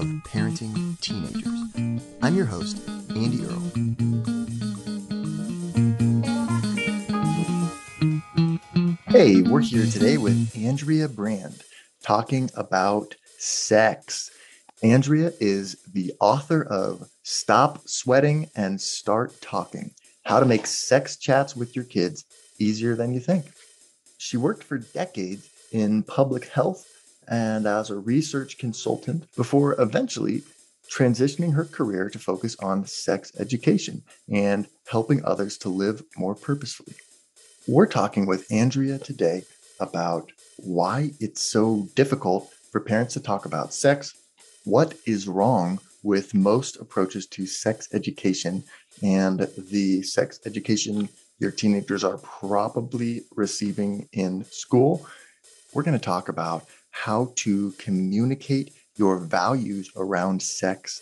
of parenting teenagers. I'm your host, Andy Earle. Hey, we're here today with Andrea Brand talking about sex. Andrea is the author of Stop Sweating and Start Talking How to Make Sex Chats with Your Kids Easier Than You Think. She worked for decades in public health and as a research consultant before eventually transitioning her career to focus on sex education and helping others to live more purposefully. We're talking with Andrea today about why it's so difficult for parents to talk about sex, what is wrong with most approaches to sex education, and the sex education your teenagers are probably receiving in school. We're going to talk about how to communicate your values around sex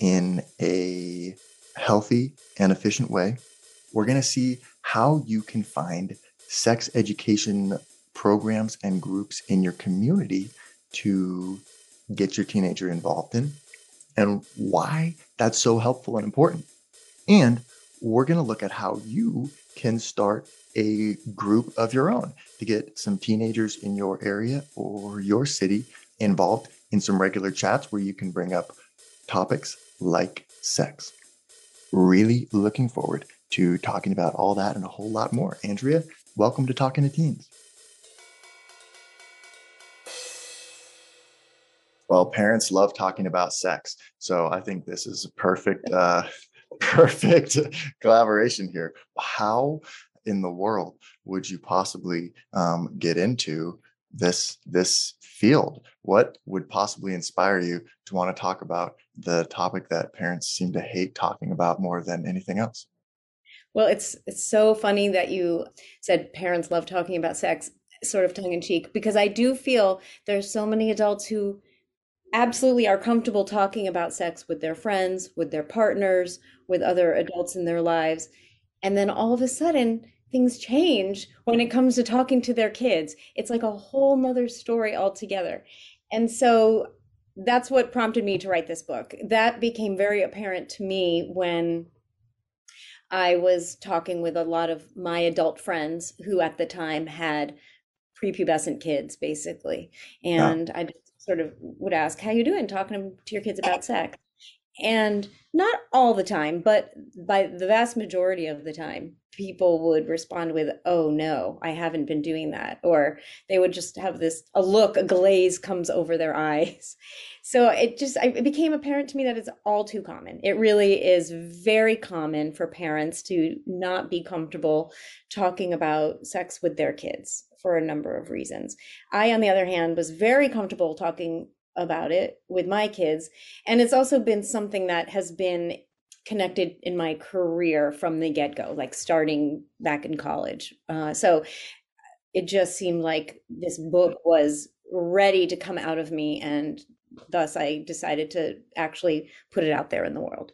in a healthy and efficient way. We're going to see how you can find sex education programs and groups in your community to get your teenager involved in and why that's so helpful and important. And we're going to look at how you can start a group of your own to get some teenagers in your area or your city involved in some regular chats where you can bring up topics like sex. Really looking forward to talking about all that and a whole lot more. Andrea, welcome to Talking to Teens. Well, parents love talking about sex. So I think this is a perfect, uh, perfect collaboration here. How in the world would you possibly um, get into this this field? What would possibly inspire you to want to talk about the topic that parents seem to hate talking about more than anything else? Well, it's it's so funny that you said parents love talking about sex, sort of tongue in cheek, because I do feel there's so many adults who absolutely are comfortable talking about sex with their friends, with their partners, with other adults in their lives. And then all of a sudden, things change when it comes to talking to their kids. It's like a whole nother story altogether. And so that's what prompted me to write this book. That became very apparent to me when I was talking with a lot of my adult friends who at the time had prepubescent kids, basically. And yeah. I sort of would ask, How you doing? Talking to your kids about sex. And not all the time, but by the vast majority of the time, people would respond with, Oh no, I haven't been doing that. Or they would just have this a look, a glaze comes over their eyes. So it just it became apparent to me that it's all too common. It really is very common for parents to not be comfortable talking about sex with their kids for a number of reasons. I, on the other hand, was very comfortable talking about it with my kids. And it's also been something that has been connected in my career from the get go, like starting back in college. Uh, so it just seemed like this book was ready to come out of me. And thus I decided to actually put it out there in the world.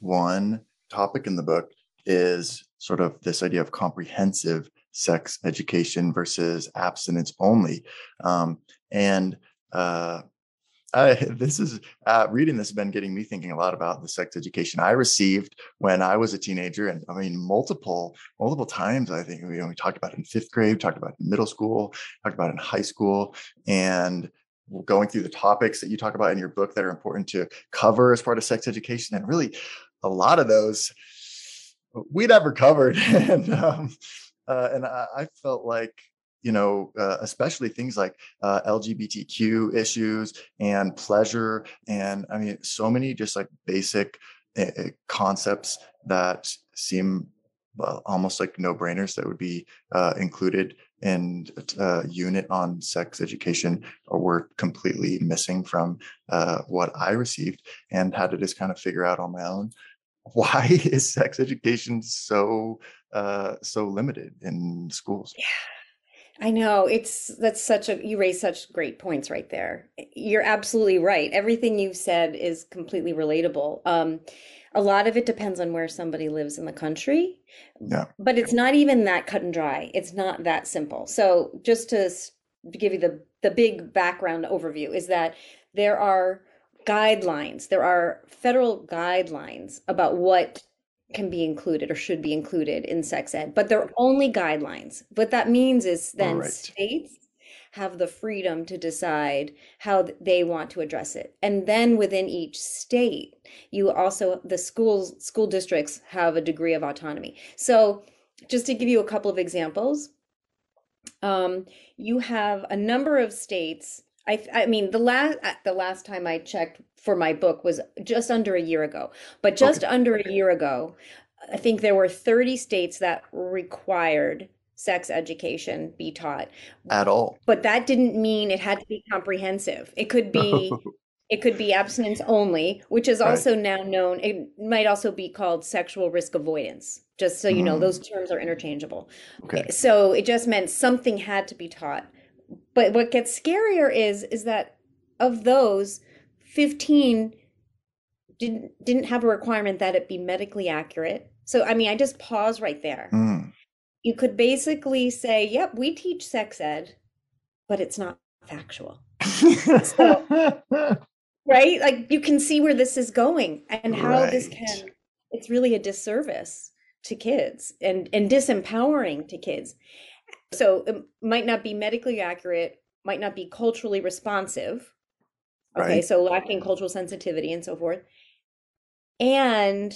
One topic in the book is sort of this idea of comprehensive sex education versus abstinence only. Um, and uh, I, this is uh, reading this has been getting me thinking a lot about the sex education I received when I was a teenager, and I mean multiple multiple times. I think you know, we talked about it in fifth grade, talked about it in middle school, talked about it in high school, and going through the topics that you talk about in your book that are important to cover as part of sex education, and really a lot of those we never covered, and um, uh, and I, I, felt like you know, uh, especially things like uh, LGBTQ issues and pleasure, and I mean, so many just like basic uh, concepts that seem well, almost like no brainers that would be uh, included and uh, unit on sex education were completely missing from uh, what I received, and had to just kind of figure out on my own why is sex education so uh, so limited in schools. Yeah. I know it's that's such a you raise such great points right there. You're absolutely right. Everything you've said is completely relatable. Um, a lot of it depends on where somebody lives in the country. Yeah. But it's not even that cut and dry. It's not that simple. So just to give you the the big background overview is that there are guidelines. There are federal guidelines about what can be included or should be included in sex ed, but they're only guidelines. What that means is then right. states have the freedom to decide how they want to address it. And then within each state, you also the schools school districts have a degree of autonomy. So just to give you a couple of examples, um, you have a number of states I, I mean the last the last time I checked for my book was just under a year ago. But just okay. under a year ago, I think there were 30 states that required sex education be taught at all. But that didn't mean it had to be comprehensive. It could be it could be abstinence only, which is also right. now known it might also be called sexual risk avoidance. Just so you mm. know, those terms are interchangeable. Okay. So it just meant something had to be taught. But what gets scarier is is that of those 15 didn't didn't have a requirement that it be medically accurate. So I mean, I just pause right there. Mm. You could basically say, "Yep, we teach sex ed, but it's not factual." so, right? Like you can see where this is going and how right. this can it's really a disservice to kids and and disempowering to kids. So it might not be medically accurate, might not be culturally responsive. Okay, right. so lacking cultural sensitivity and so forth. And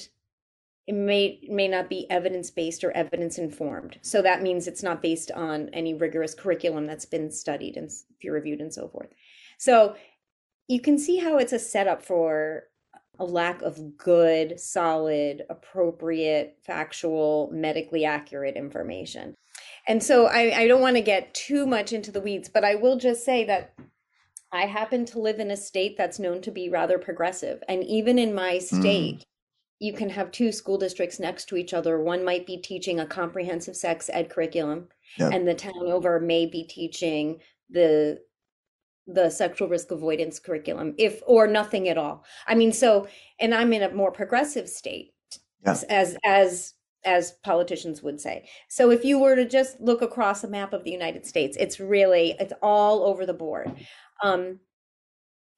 it may may not be evidence based or evidence informed. So that means it's not based on any rigorous curriculum that's been studied and peer reviewed and so forth. So you can see how it's a setup for a lack of good, solid, appropriate, factual, medically accurate information. And so I, I don't want to get too much into the weeds, but I will just say that I happen to live in a state that's known to be rather progressive. And even in my state, mm. you can have two school districts next to each other. One might be teaching a comprehensive sex ed curriculum, yep. and the town over may be teaching the the sexual risk avoidance curriculum if or nothing at all i mean so and i'm in a more progressive state yeah. as as as politicians would say so if you were to just look across a map of the united states it's really it's all over the board um,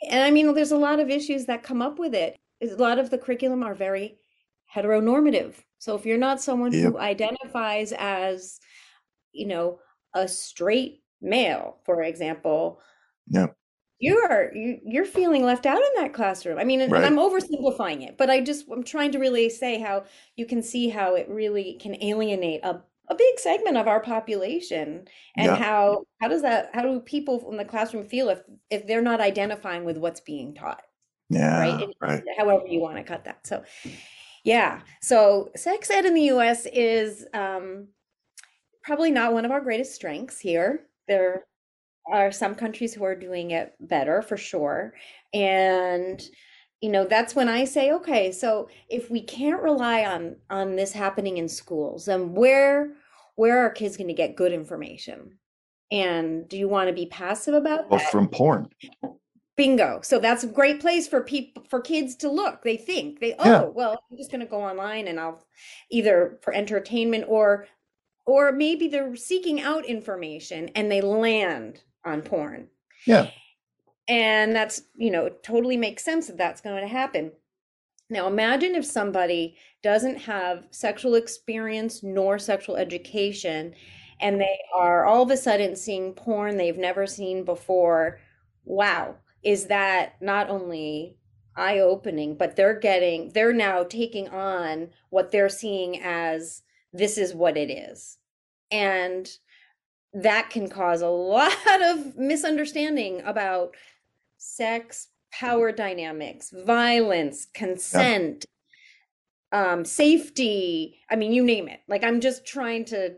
and I mean, there's a lot of issues that come up with it. A lot of the curriculum are very heteronormative. So if you're not someone yep. who identifies as, you know, a straight male, for example, yep. You're you, you're feeling left out in that classroom. I mean, right. and I'm oversimplifying it, but I just I'm trying to really say how you can see how it really can alienate a a big segment of our population and yeah. how how does that how do people in the classroom feel if if they're not identifying with what's being taught yeah right, and, right. however you want to cut that so yeah so sex ed in the us is um, probably not one of our greatest strengths here there are some countries who are doing it better for sure. And you know that's when i say okay so if we can't rely on on this happening in schools then where where are kids going to get good information? And do you want to be passive about well, that? from porn. Bingo. So that's a great place for people for kids to look. They think. They oh yeah. well i'm just going to go online and i'll either for entertainment or or maybe they're seeking out information and they land on porn. Yeah. And that's you know totally makes sense that that's going to happen. Now imagine if somebody doesn't have sexual experience nor sexual education and they are all of a sudden seeing porn they've never seen before. Wow. Is that not only eye opening but they're getting they're now taking on what they're seeing as this is what it is. And that can cause a lot of misunderstanding about sex, power dynamics, violence, consent, yeah. um, safety. I mean, you name it. Like, I'm just trying to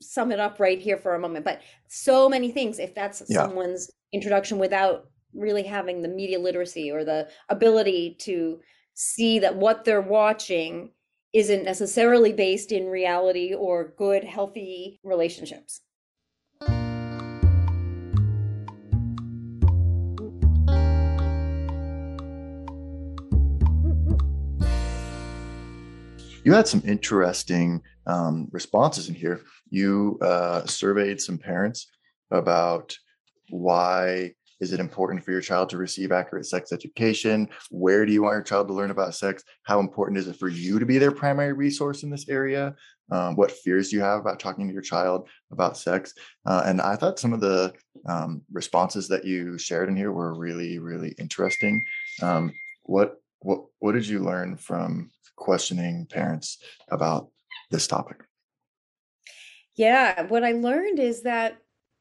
sum it up right here for a moment, but so many things if that's Yeah. someone's introduction without really having the media literacy or the ability to see that what they're watching isn't necessarily based in reality or good, healthy relationships. You had some interesting um, responses in here. You uh, surveyed some parents about why is it important for your child to receive accurate sex education? Where do you want your child to learn about sex? How important is it for you to be their primary resource in this area? Um, what fears do you have about talking to your child about sex? Uh, and I thought some of the um, responses that you shared in here were really, really interesting. Um, what what what did you learn from questioning parents about this topic? Yeah, what I learned is that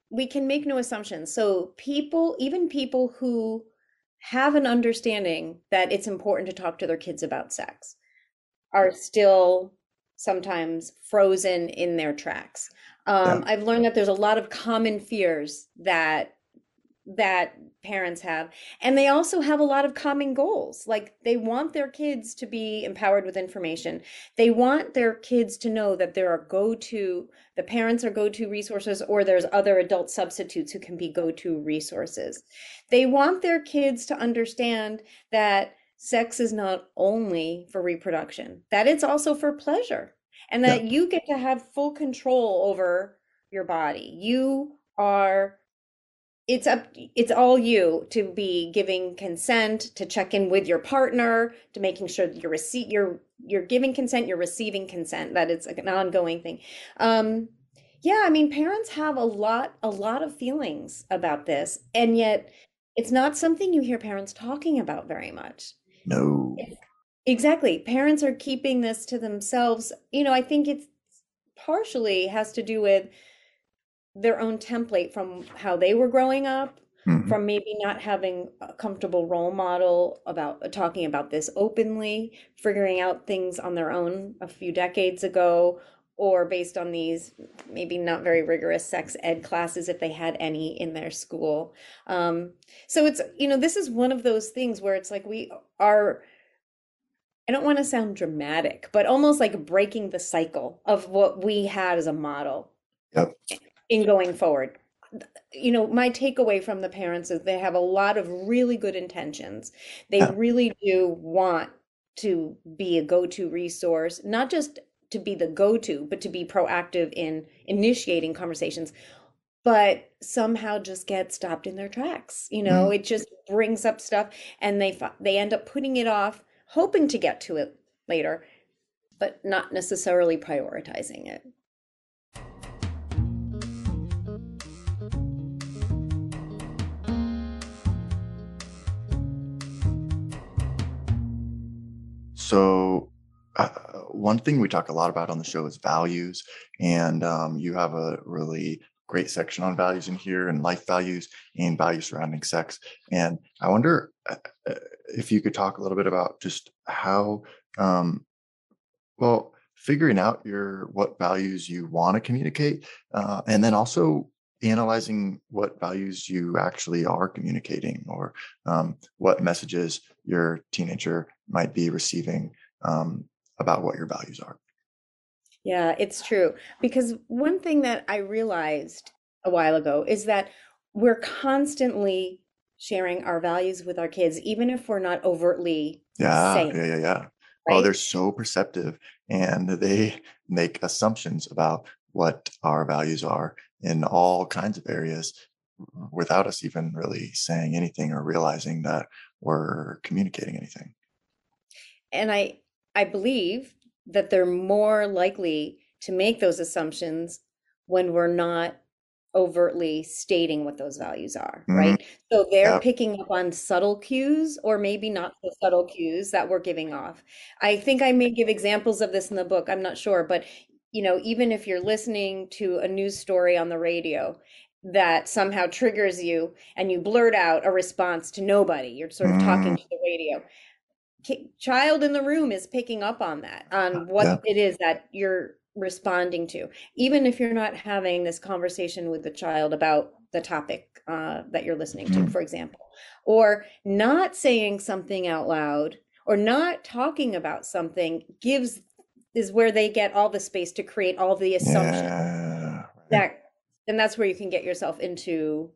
we can make no assumptions. So people, even people who have an understanding that it's important to talk to their kids about sex, are still sometimes frozen in their tracks. Um, Yeah. I've learned that there's a lot of common fears that that parents have, and they also have a lot of common goals. Like they want their kids to be empowered with information. They want their kids to know that there are go-to, the parents are go-to resources, or there's other adult substitutes who can be go-to resources. They want their kids to understand that sex is not only for reproduction, that it's also for pleasure, and Yeah. that you get to have full control over your body. You are it's up it's all you to be giving consent to check in with your partner to making sure that you're receipt you're you're giving consent you're receiving consent that it's an ongoing thing. Um yeah i mean parents have a lot a lot of feelings about this and yet it's not something you hear parents talking about very much. No. exactly. Parents are keeping this to themselves. You know i think it's partially has to do with their own template from how they were growing up Mhm. from maybe not having a comfortable role model about uh, talking about this openly, figuring out things on their own a few decades ago, or based on these maybe not very rigorous sex ed classes if they had any in their school. Um, so it's, you know, this is one of those things where it's like we are. I don't want to sound dramatic, but almost like breaking the cycle of what we had as a model Yep. In going forward you know, my takeaway from the parents is they have a lot of really good intentions. They Yeah. really do want to be a go-to resource, not just to be the go-to, but to be proactive in initiating conversations, but somehow just get stopped in their tracks. You know, Mhm. it just brings up stuff and they they end up putting it off, hoping to get to it later, but not necessarily prioritizing it. So, uh, one thing we talk a lot about on the show is values, and um, you have a really great section on values in here and life values and values surrounding sex. And I wonder uh, uh, if you could talk a little bit about just how, um, well, figuring out your what values you want to communicate, uh, and then also analyzing what values you actually are communicating or um, what messages your teenager might be receiving um, about what your values are. Yeah, it's true. Because one thing that I realized a while ago is that we're constantly sharing our values with our kids, even if we're not overtly Yeah, saying, yeah, yeah, yeah. Oh, they're so perceptive and they make assumptions about what our values are in all kinds of areas without us even really saying anything or realizing that we're communicating anything. And I I believe that they're more likely to make those assumptions when we're not overtly stating what those values are, Mhm. right? So they're Yep. picking up on subtle cues or maybe not so subtle cues that we're giving off. I think I may give examples of this in the book, I'm not sure, but you know, even if you're listening to a news story on the radio that somehow triggers you and you blurt out a response to nobody, you're sort of talking Mm, to the radio child in the room is picking up on that, on yeah, what it is that you're responding to, even if you're not having this conversation with the child about the topic uh, that you're listening to, Mm. for example, or not saying something out loud or not talking about something gives is where they get all the space to create all the assumptions Yeah. that and that's where you can get yourself into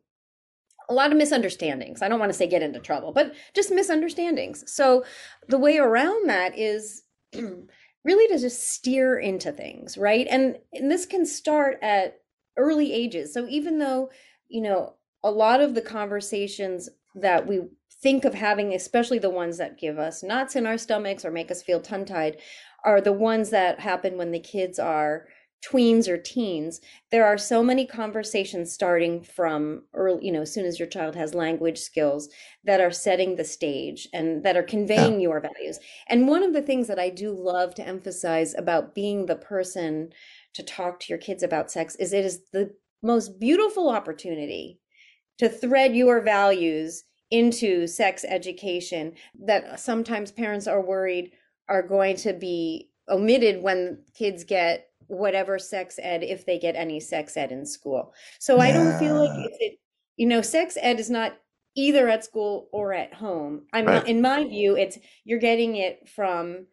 a lot of misunderstandings. I don't want to say get into trouble, but just misunderstandings. So the way around that is really to just steer into things, right? And and this can start at early ages. So even though, you know, a lot of the conversations that we think of having, especially the ones that give us knots in our stomachs or make us feel tongue-tied, are the ones that happen when the kids are tweens or teens there are so many conversations starting from early you know as soon as your child has language skills that are setting the stage and that are conveying your values. And one of the things that i do love to emphasize about being the person to talk to your kids about sex is it is the most beautiful opportunity to thread your values into sex education that sometimes parents are worried are going to be omitted when kids get whatever sex ed if they get any sex ed in school. So I don't feel like it's it, you know sex ed is not either at school or at home. I'm Right. in my view it's you're getting it from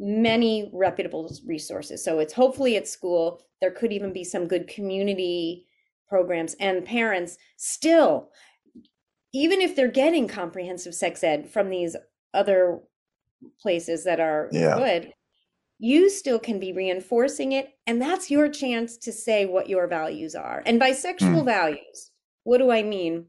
many reputable resources. So it's hopefully at school there could even be some good community programs and parents still even if they're getting comprehensive sex ed from these other places that are Yeah. good you still can be reinforcing it and that's your chance to say what your values are and by sexual Mm. values what do i mean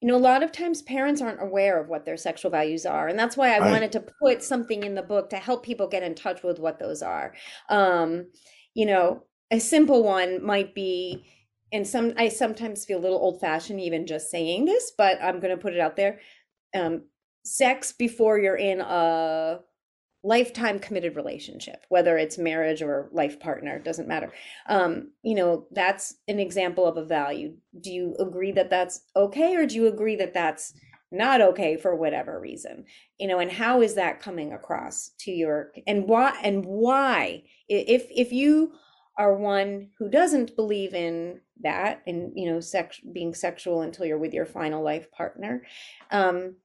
you know a lot of times parents aren't aware of what their sexual values are and that's why i Right. wanted to put something in the book to help people get in touch with what those are um you know a simple one might be and some i sometimes feel a little old fashioned even just saying this but i'm going to put it out there um sex before you're in a lifetime committed relationship whether it's marriage or life partner doesn't matter. Um you know that's an example of a value. Do you agree that that's okay or do you agree that that's not okay for whatever reason? You know and how is that coming across to your and why and why? If if you are one who doesn't believe in that and you know sex being sexual until you're with your final life partner um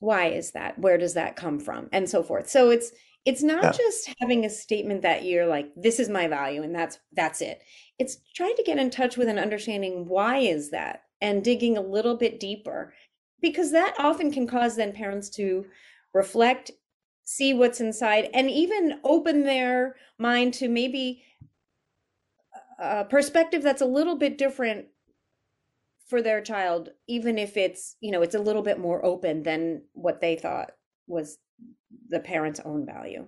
why is that? Where does that come from? And so forth. So it's it's not Yeah. just having a statement that you're like this is my value and that's that's it. It's trying to get in touch with an understanding why is that? and digging a little bit deeper because that often can cause then parents to reflect see what's inside and even open their mind to maybe a perspective that's a little bit different for their child even if it's you know it's a little bit more open than what they thought was the parent's own value.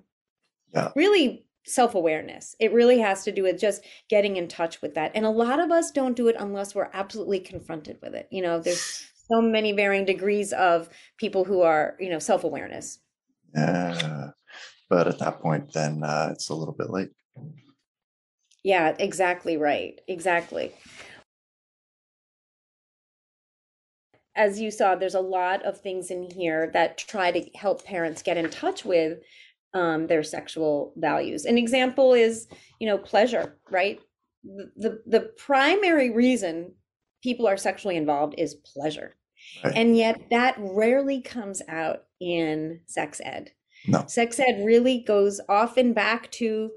Yeah. really self-awareness. It really has to do with just getting in touch with that. And a lot of us don't do it unless we're absolutely confronted with it. You know there's so many varying degrees of people who are you know self-awareness. Yeah. But at that point, then uh, it's a little bit late. yeah exactly right. Exactly as you saw, there's a lot of things in here that try to help parents get in touch with um, their sexual values. An example is, you know, pleasure, right? The, the the primary reason people are sexually involved is pleasure. Right. And yet that rarely comes out in sex ed. No. Sex ed really goes often back to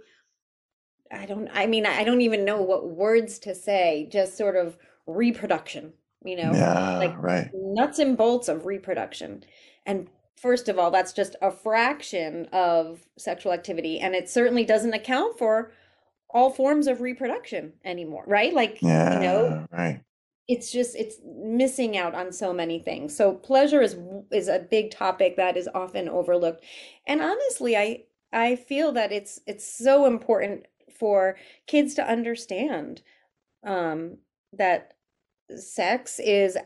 I don't I mean I don't even know what words to say, just sort of reproduction, you know? yeah. like- right. nuts and bolts of reproduction. And first of all, that's just a fraction of sexual activity. And it certainly doesn't account for all forms of reproduction anymore, right? Like, Yeah. you know, Right. it's just it's missing out on so many things. So pleasure is is a big topic that is often overlooked. And honestly, I I feel that it's it's so important for kids to understand um that sex is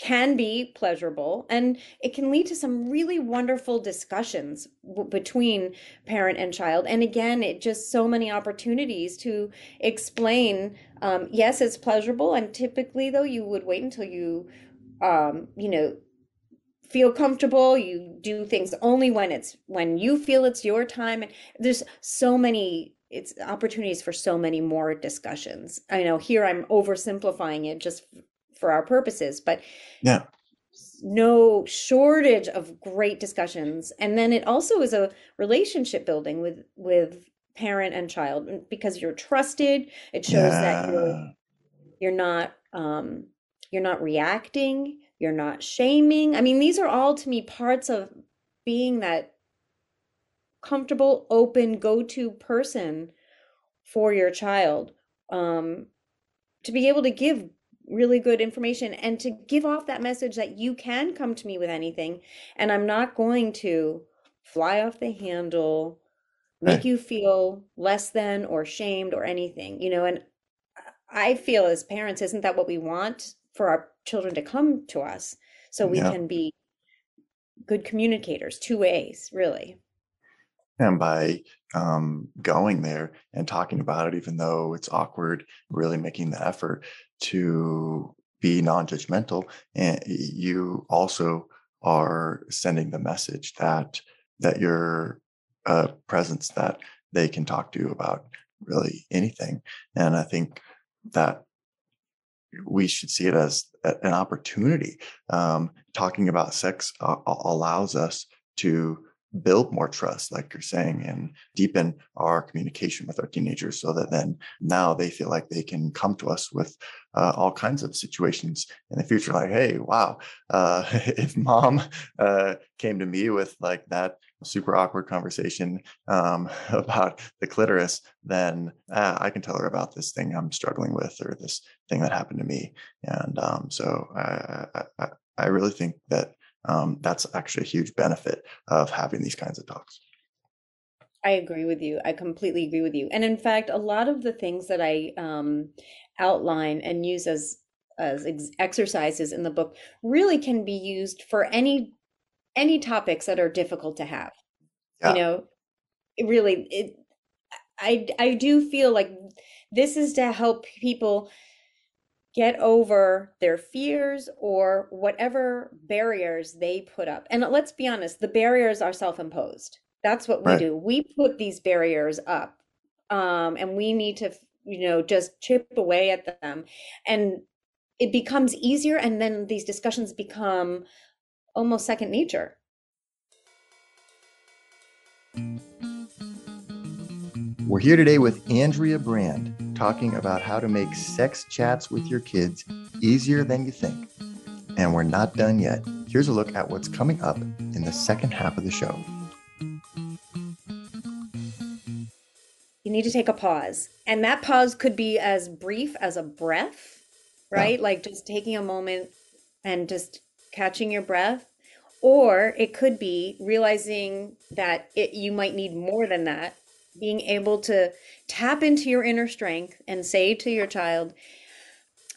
can be pleasurable and it can lead to some really wonderful discussions w- between parent and child. And again it just so many opportunities to explain um, yes it's pleasurable and typically though you would wait until you um, you know feel comfortable you do things only when it's when you feel it's your time and there's so many it's opportunities for so many more discussions. I know here I'm oversimplifying it just for our purposes, but yeah, no shortage of great discussions. And then it also is a relationship building with with parent and child because you're trusted. It shows yeah. that you're you're not um you're not reacting, you're not shaming. I mean, these are all to me parts of being that comfortable, open, go to person for your child um, to be able to give really good information and to give off that message that you can come to me with anything and I'm not going to fly off the handle, make you feel less than or shamed or anything, you know. And I feel as parents, isn't that what we want for our children to come to us so we yeah. can be good communicators, two ways, really and by um, going there and talking about it, even though it's awkward, really making the effort to be non-judgmental, and you also are sending the message that that you're a presence that they can talk to you about really anything. And I think that we should see it as an opportunity. Um, talking about sex uh, allows us to build more trust, like you're saying, and deepen our communication with our teenagers so that then now they feel like they can come to us with uh, all kinds of situations in the future. Like, hey, wow, uh, if mom uh, came to me with like that super awkward conversation um, about the clitoris, then ah, I can tell her about this thing I'm struggling with or this thing that happened to me. And um, so I, I, I really think that um, that's actually a huge benefit of having these kinds of talks. I agree with you. I completely agree with you. And in fact, a lot of the things that I um, outline and use as as ex- exercises in the book really can be used for any any topics that are difficult to have. Yeah. You know, it really it I I do feel like this is to help people get over their fears or whatever barriers they put up. And let's be honest, the barriers are self-imposed. That's what we right. do. We put these barriers up. Um, and we need to, you know, just chip away at them. And it becomes easier and then these discussions become almost second nature. We're here today with Andrea Brand talking about how to make sex chats with your kids easier than you think. And we're not done yet. Here's a look at what's coming up in the second half of the show. You need to take a pause. And that pause could be as brief as a breath, right? Yeah. Like just taking a moment and just catching your breath. Or it could be realizing that it, you might need more than that being able to tap into your inner strength and say to your child,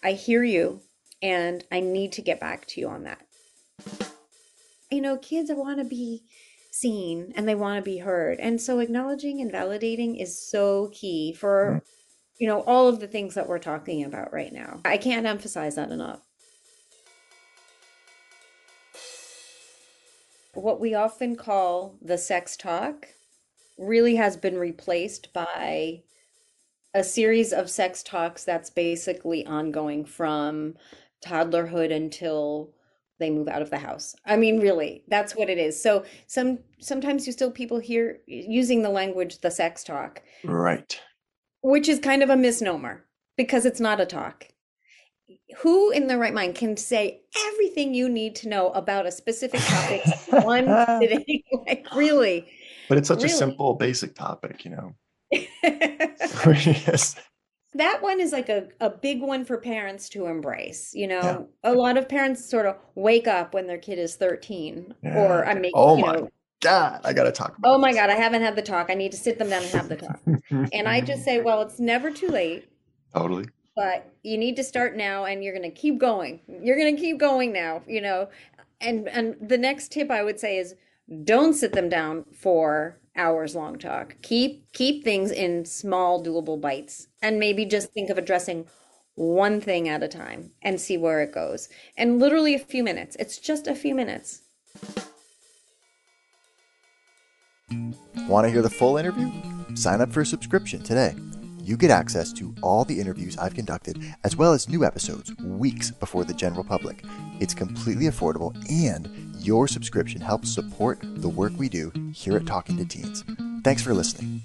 I hear you and I need to get back to you on that. You know, kids want to be seen and they want to be heard. And so acknowledging and validating is so key for, mm-hmm. you know, all of the things that we're talking about right now. I can't emphasize that enough. What we often call the sex talk really has been replaced by a series of sex talks that's basically ongoing from toddlerhood until they move out of the house. I mean, really, that's what it is. So some sometimes you still people hear using the language the sex talk. Right. Which is kind of a misnomer because it's not a talk. Who in the right mind can say everything you need to know about a specific topic one sitting? like really? But it's such really? a simple, basic topic, you know. yes. That one is like a, a big one for parents to embrace. You know, yeah. a lot of parents sort of wake up when their kid is 13 yeah. or I mean, oh my know, God, I got to talk Oh my this. God, I haven't had the talk. I need to sit them down and have the talk. and I just say, well, it's never too late. Totally. But you need to start now and you're going to keep going. You're going to keep going now, you know. And and the next tip I would say is don't sit them down for hours long talk. Keep keep things in small doable bites and maybe just think of addressing one thing at a time and see where it goes. And literally a few minutes. It's just a few minutes. Want to hear the full interview? sign up for a subscription today. You get access to all the interviews I've conducted, as well as new episodes weeks before the general public. It's completely affordable, and your subscription helps support the work we do here at Talking to Teens. Thanks for listening.